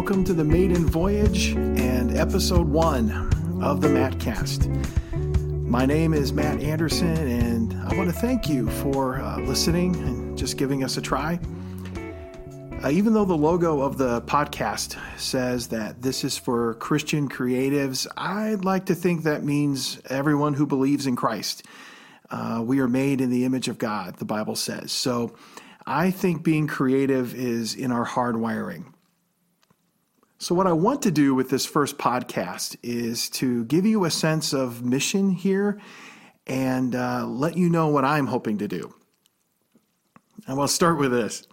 welcome to the Maiden Voyage and episode one of the Mattcast. My name is Matt Anderson, and I want to thank you for uh, listening and just giving us a try. Uh, even though the logo of the podcast says that this is for Christian creatives, I'd like to think that means everyone who believes in Christ. Uh, we are made in the image of God, the Bible says. So I think being creative is in our hardwiring. So, what I want to do with this first podcast is to give you a sense of mission here and uh, let you know what I'm hoping to do. And we'll start with this.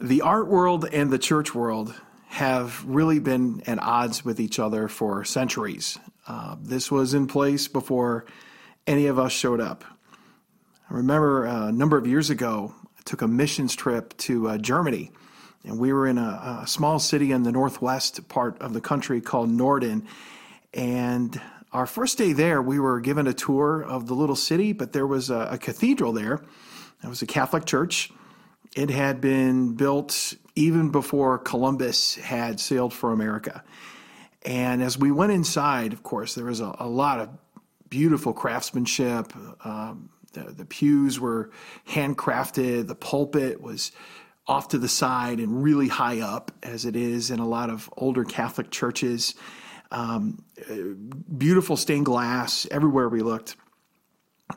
The art world and the church world have really been at odds with each other for centuries. Uh, this was in place before any of us showed up. I remember uh, a number of years ago, I took a missions trip to uh, Germany and we were in a, a, small city in the northwest part of the country called Norden. And our first day there, we were given a tour of the little city, but there was a, a cathedral there. It was a Catholic church. It had been built even before Columbus had sailed for America. And as we went inside, of course, there was a, a lot of beautiful craftsmanship. Um, the, the pews were handcrafted. The pulpit was off to the side and really high up, as it is in a lot of older Catholic churches. Um, beautiful stained glass everywhere we looked.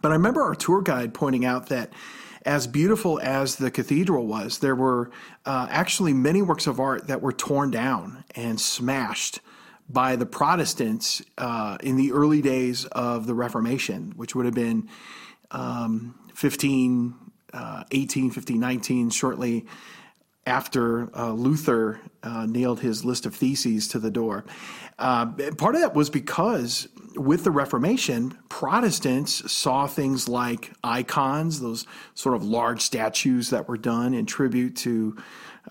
But I remember our tour guide pointing out that as beautiful as the cathedral was, there were uh, actually many works of art that were torn down and smashed by the Protestants uh, in the early days of the Reformation, which would have been um, 15, uh, 18, 15, 19, shortly after uh, Luther uh, nailed his list of theses to the door. Uh, part of that was because with the Reformation, Protestants saw things like icons, those sort of large statues that were done in tribute to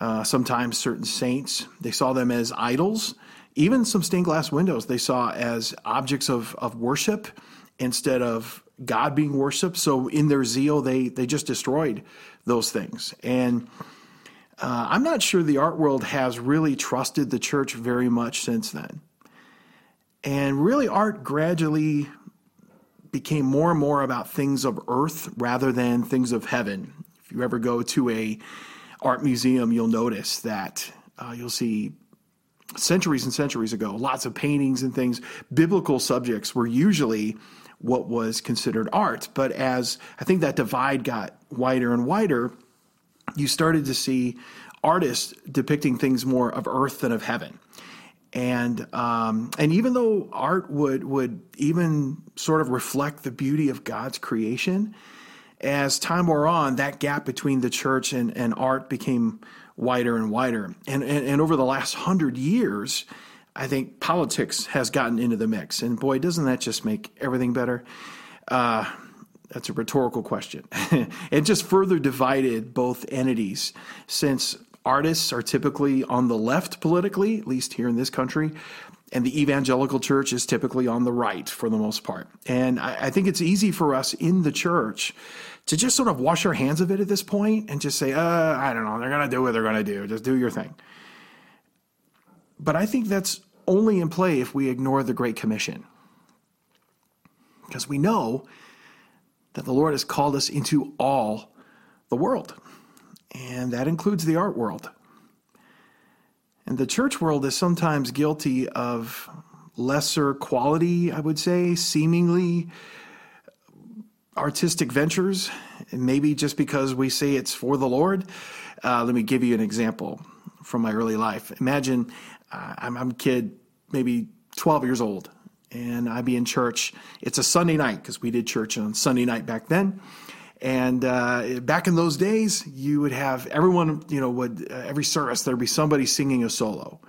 uh, sometimes certain saints. They saw them as idols. Even some stained glass windows they saw as objects of, of worship instead of God being worshiped. So in their zeal, they they just destroyed those things. And uh, I'm not sure the art world has really trusted the church very much since then. And really, art gradually became more and more about things of earth rather than things of heaven. If you ever go to a art museum, you'll notice that uh, you'll see centuries and centuries ago, lots of paintings and things. Biblical subjects were usually what was considered art. But as I think that divide got wider and wider, you started to see artists depicting things more of earth than of heaven. And um, and even though art would would even sort of reflect the beauty of God's creation, as time wore on, that gap between the church and, and art became wider and wider. And, and, and over the last hundred years, I think politics has gotten into the mix. And boy, doesn't that just make everything better? Uh, that's a rhetorical question. it just further divided both entities since artists are typically on the left politically, at least here in this country, and the evangelical church is typically on the right for the most part. And I, I think it's easy for us in the church to just sort of wash our hands of it at this point and just say, uh, I don't know, they're going to do what they're going to do. Just do your thing. But I think that's only in play if we ignore the Great Commission. Because we know that the Lord has called us into all the world, and that includes the art world. And the church world is sometimes guilty of lesser quality, I would say, seemingly artistic ventures, maybe just because we say it's for the Lord. Uh, let me give you an example from my early life. Imagine I'm, I'm a kid, maybe 12 years old, and I'd be in church. It's a Sunday night because we did church on Sunday night back then. And uh, back in those days, you would have everyone, you know, would uh, every service there'd be somebody singing a solo,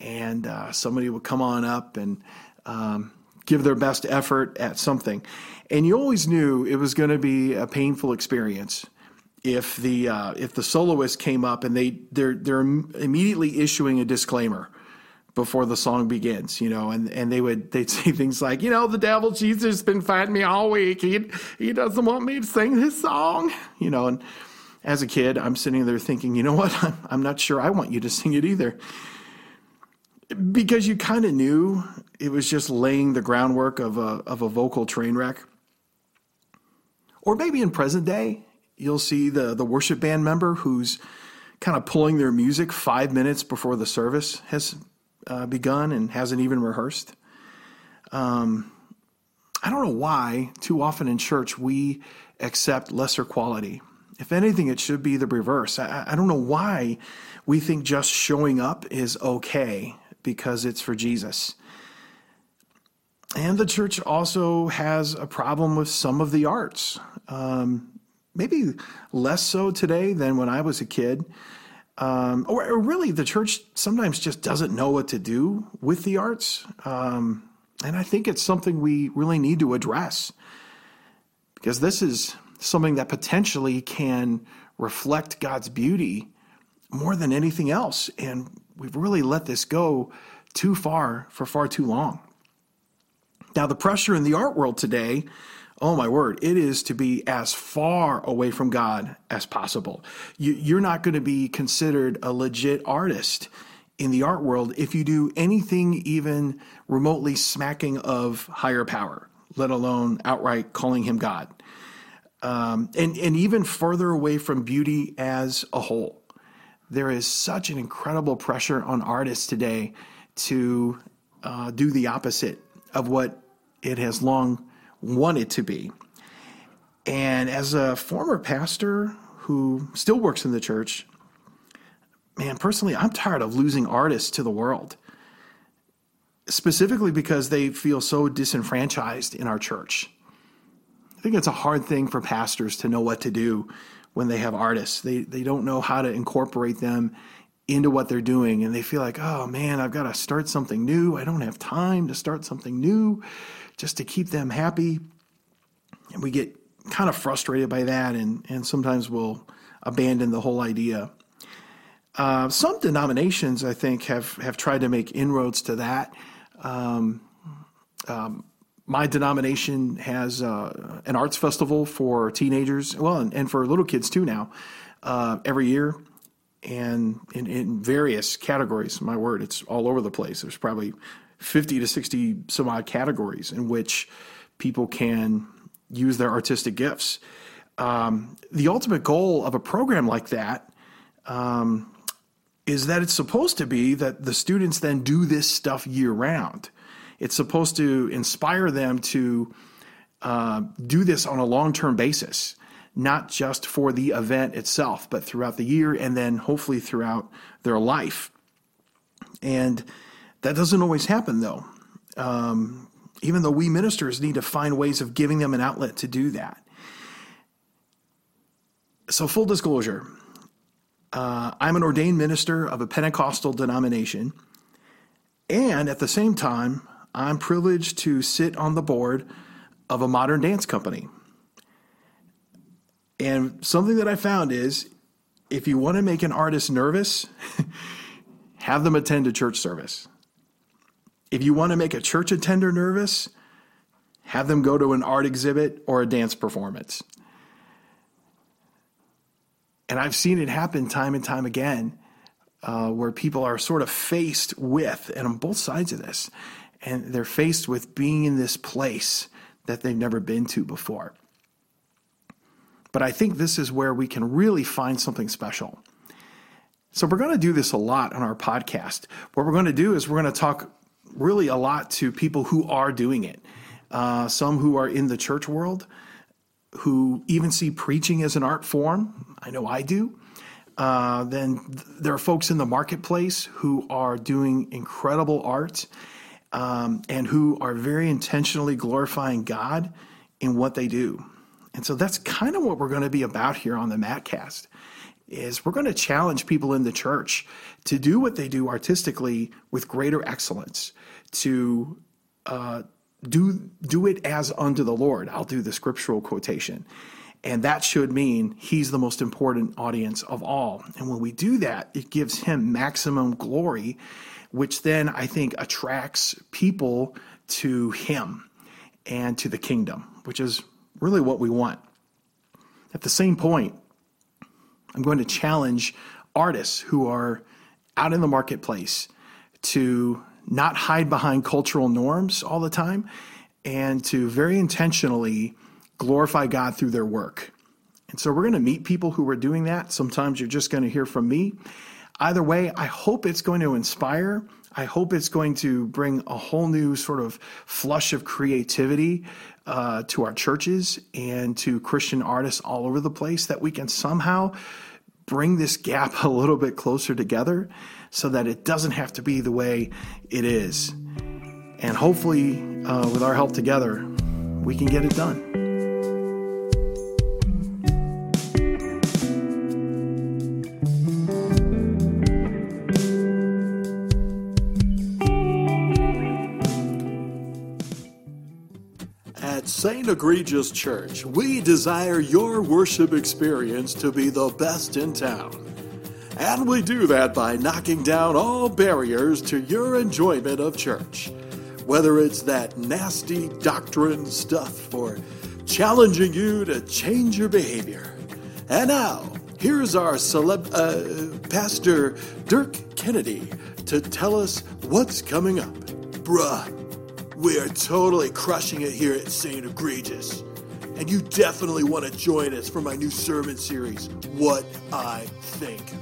and uh, somebody would come on up and um, give their best effort at something, and you always knew it was going to be a painful experience if the uh, if the soloist came up and they they're they're immediately issuing a disclaimer before the song begins, you know, and, and they would they'd say things like, you know, the devil Jesus has been fighting me all week. He he doesn't want me to sing this song, you know, and as a kid, I'm sitting there thinking, you know what, I'm, I'm not sure I want you to sing it either. because you kind of knew it was just laying the groundwork of a, of a vocal train wreck. Or maybe in present day, you'll see the, the worship band member who's kind of pulling their music five minutes before the service has uh, begun and hasn't even rehearsed. Um, I don't know why too often in church we accept lesser quality. If anything, it should be the reverse. I, I don't know why we think just showing up is okay because it's for Jesus. And the church also has a problem with some of the arts. Um, maybe less so today than when I was a kid. Um, or, or, really, the church sometimes just doesn't know what to do with the arts. Um, and I think it's something we really need to address because this is something that potentially can reflect God's beauty more than anything else. And we've really let this go too far for far too long. Now, the pressure in the art world today, oh my word, it is to be as far away from God as possible. You, are not going to be considered a legit artist in the art world if you do anything even remotely smacking of higher power, let alone outright calling him God. Um, and, and even further away from beauty as a whole. There is such an incredible pressure on artists today to uh, do the opposite of what it has long wanted to be. And as a former pastor who still works in the church, man, personally, I'm tired of losing artists to the world, specifically because they feel so disenfranchised in our church. I think it's a hard thing for pastors to know what to do when they have artists. They, they don't know how to incorporate them into what they're doing and they feel like, oh man, I've got to start something new. I don't have time to start something new just to keep them happy. And we get kind of frustrated by that and, and sometimes we'll abandon the whole idea. Uh, some denominations, I think, have, have tried to make inroads to that. Um, um, my denomination has uh, an arts festival for teenagers, well, and, and for little kids too now, uh, every year and in, in various categories. My word, it's all over the place. There's probably 50 to 60 some odd categories in which people can use their artistic gifts. Um, the ultimate goal of a program like that um, is that it's supposed to be that the students then do this stuff year round. It's supposed to inspire them to uh, do this on a long term basis not just for the event itself, but throughout the year and then hopefully throughout their life. And that doesn't always happen, though. Um, even though we ministers need to find ways of giving them an outlet to do that. So, full disclosure uh, I'm an ordained minister of a Pentecostal denomination. And at the same time, I'm privileged to sit on the board of a modern dance company. And something that I found is if you want to make an artist nervous, have them attend a church service. If you want to make a church attender nervous, have them go to an art exhibit or a dance performance. And I've seen it happen time and time again uh, where people are sort of faced with, and on both sides of this, and they're faced with being in this place that they've never been to before. But I think this is where we can really find something special. So we're going to do this a lot on our podcast. What we're going to do is we're going to talk really a lot to people who are doing it. Uh, some who are in the church world, who even see preaching as an art form. I know I do. Uh, then there are folks in the marketplace who are doing incredible art um, and who are very intentionally glorifying God in what they do. And so that's kind of what we're going to be about here on the Mattcast is we're going to challenge people in the church to do what they do artistically with greater excellence, to uh, do do it as unto the Lord. I'll do the scriptural quotation. And that should mean he's the most important audience of all. And when we do that, it gives him maximum glory, which then I think attracts people to him and to the kingdom, which is really what we want. At the same point, I'm going to challenge artists who are out in the marketplace to not hide behind cultural norms all the time and to very intentionally glorify God through their work. And so we're going to meet people who are doing that. Sometimes you're just going to hear from me. Either way, I hope it's going to inspire. I hope it's going to bring a whole new sort of flush of creativity uh, to our churches and to Christian artists all over the place that we can somehow bring this gap a little bit closer together so that it doesn't have to be the way it is. And hopefully, uh, with our help together, we can get it done. St. Egregious Church, we desire your worship experience to be the best in town. And we do that by knocking down all barriers to your enjoyment of church. Whether it's that nasty doctrine stuff or challenging you to change your behavior. And now, here's our celeb, uh, Pastor Dirk Kennedy to tell us what's coming up. Bruh, we are totally crushing it here at St. Egregious. And you definitely want to join us for my new sermon series, What I Think.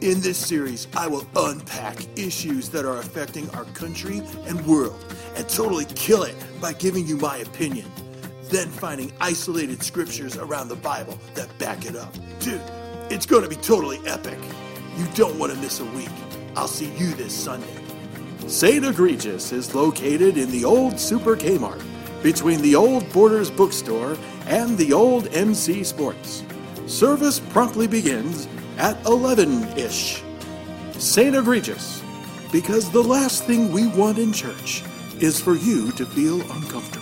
In this series, I will unpack issues that are affecting our country and world and totally kill it by giving you my opinion. Then finding isolated scriptures around the Bible that back it up. Dude, it's going to be totally epic. You don't want to miss a week. I'll see you this Sunday. St. Egregious is located in the old Super Kmart between the old Borders bookstore and the old MC Sports. Service promptly begins at 11 ish. St. Egregious, because the last thing we want in church is for you to feel uncomfortable.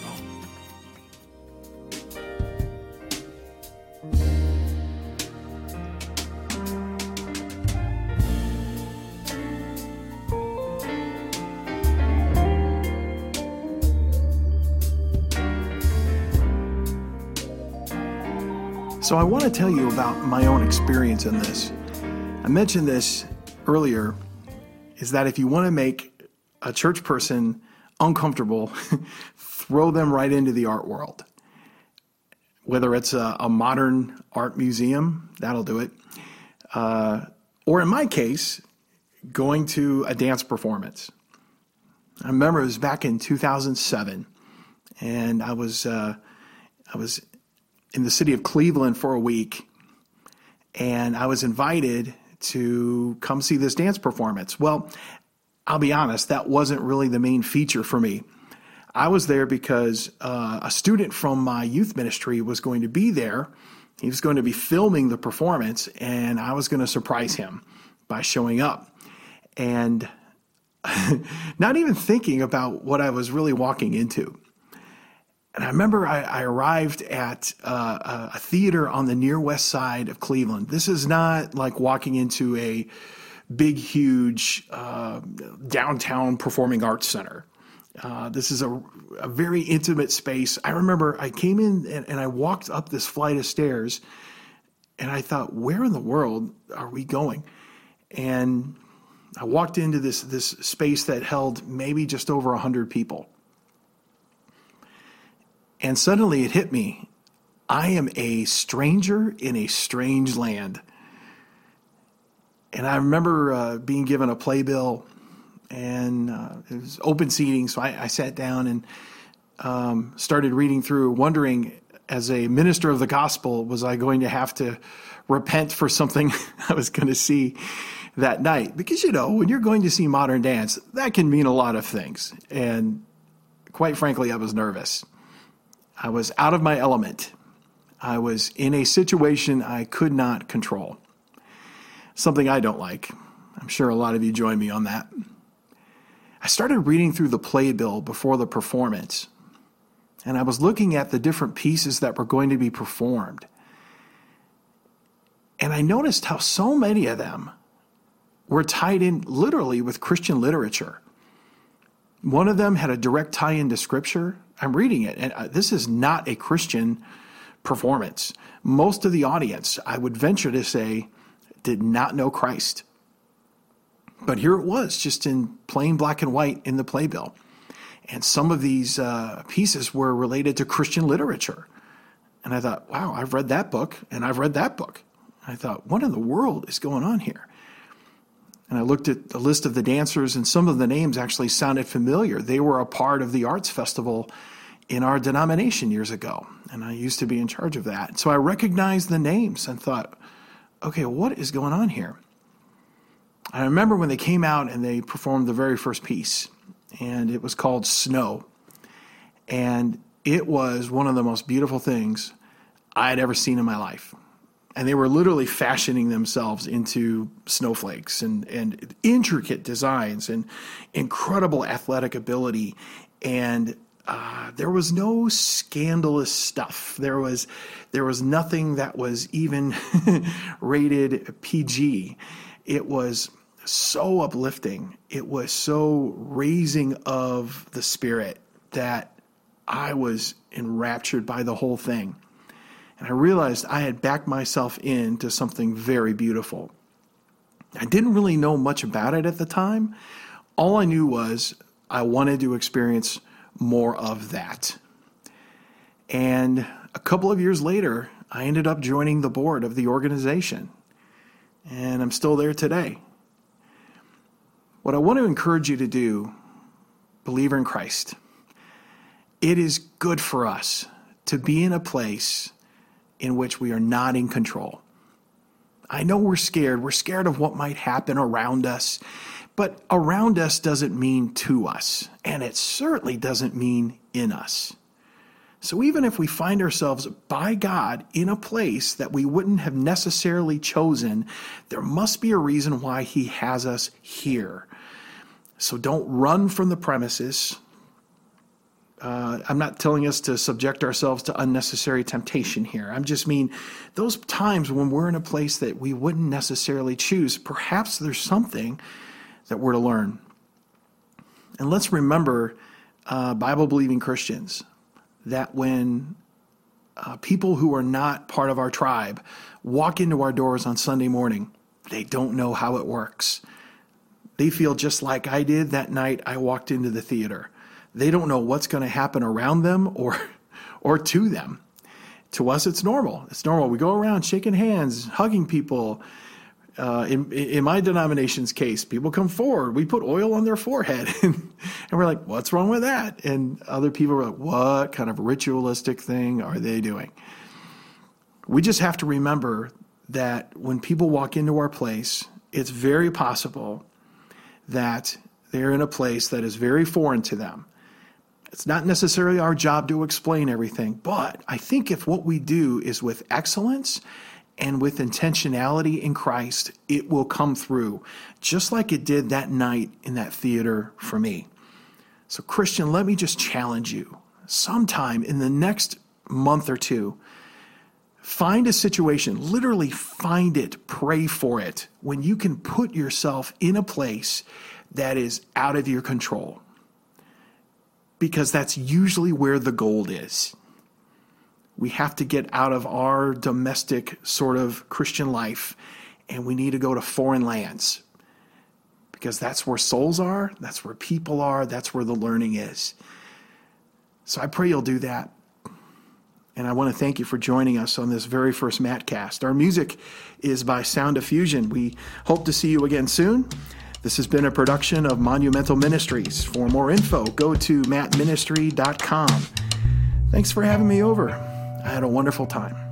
So, I want to tell you about my own experience in this. I mentioned this earlier is that if you want to make a church person uncomfortable, throw them right into the art world. Whether it's a, a modern art museum, that'll do it. Uh, or in my case, going to a dance performance. I remember it was back in 2007, and I was uh, I was in the city of Cleveland for a week, and I was invited to come see this dance performance. Well, I'll be honest, that wasn't really the main feature for me. I was there because uh, a student from my youth ministry was going to be there. He was going to be filming the performance, and I was going to surprise him by showing up. And not even thinking about what I was really walking into. And I remember I, I arrived at uh, a theater on the near west side of Cleveland. This is not like walking into a big, huge uh, downtown performing arts center. Uh, this is a, a, very intimate space. I remember I came in and, and I walked up this flight of stairs and I thought, where in the world are we going? And I walked into this, this space that held maybe just over 100 people. And suddenly it hit me I am a stranger in a strange land. And I remember uh, being given a playbill, and uh, it was open seating. So I, I sat down and um, started reading through, wondering, as a minister of the gospel, was I going to have to repent for something I was going to see that night? Because, you know, when you're going to see modern dance, that can mean a lot of things. And quite frankly, I was nervous. I was out of my element. I was in a situation I could not control. Something I don't like. I'm sure a lot of you join me on that. I started reading through the playbill before the performance, and I was looking at the different pieces that were going to be performed. And I noticed how so many of them were tied in literally with Christian literature. One of them had a direct tie into scripture, I'm reading it, and uh, this is not a Christian performance. Most of the audience, I would venture to say, did not know Christ. But here it was, just in plain black and white in the playbill. And some of these uh, pieces were related to Christian literature. And I thought, wow, I've read that book and I've read that book. I thought, what in the world is going on here? And I looked at the list of the dancers, and some of the names actually sounded familiar. They were a part of the arts festival in our denomination years ago, and I used to be in charge of that. So I recognized the names and thought, okay, what is going on here? I remember when they came out and they performed the very first piece, and it was called Snow. And it was one of the most beautiful things I had ever seen in my life. And they were literally fashioning themselves into snowflakes and, and intricate designs and incredible athletic ability. And uh, there was no scandalous stuff. There was there was nothing that was even rated PG. It was so uplifting. It was so raising of the spirit that I was enraptured by the whole thing. And I realized I had backed myself into something very beautiful. I didn't really know much about it at the time. All I knew was I wanted to experience more of that. And a couple of years later, I ended up joining the board of the organization. And I'm still there today. What I want to encourage you to do, believer in Christ, it is good for us to be in a place in which we are not in control. I know we're scared. We're scared of what might happen around us, but around us doesn't mean to us, and it certainly doesn't mean in us. So even if we find ourselves by God in a place that we wouldn't have necessarily chosen, there must be a reason why He has us here. So don't run from the premises. Uh, I'm not telling us to subject ourselves to unnecessary temptation here. I'm just mean those times when we're in a place that we wouldn't necessarily choose, perhaps there's something that we're to learn. And let's remember, uh, Bible believing Christians, that when uh, people who are not part of our tribe walk into our doors on Sunday morning, they don't know how it works. They feel just like I did that night I walked into the theater. They don't know what's going to happen around them or or to them. To us, it's normal. It's normal. We go around shaking hands, hugging people. Uh, in, in my denomination's case, people come forward. We put oil on their forehead, and, and we're like, "What's wrong with that?" And other people are like, "What kind of ritualistic thing are they doing?" We just have to remember that when people walk into our place, it's very possible that they're in a place that is very foreign to them. It's not necessarily our job to explain everything, but I think if what we do is with excellence and with intentionality in Christ, it will come through, just like it did that night in that theater for me. So, Christian, let me just challenge you. Sometime in the next month or two, find a situation, literally find it, pray for it, when you can put yourself in a place that is out of your control. Because that's usually where the gold is. We have to get out of our domestic sort of Christian life and we need to go to foreign lands because that's where souls are, that's where people are, that's where the learning is. So I pray you'll do that. And I want to thank you for joining us on this very first Mattcast. Our music is by Sound Diffusion. We hope to see you again soon. This has been a production of Monumental Ministries. For more info, go to mattministry.com. Thanks for having me over. I had a wonderful time.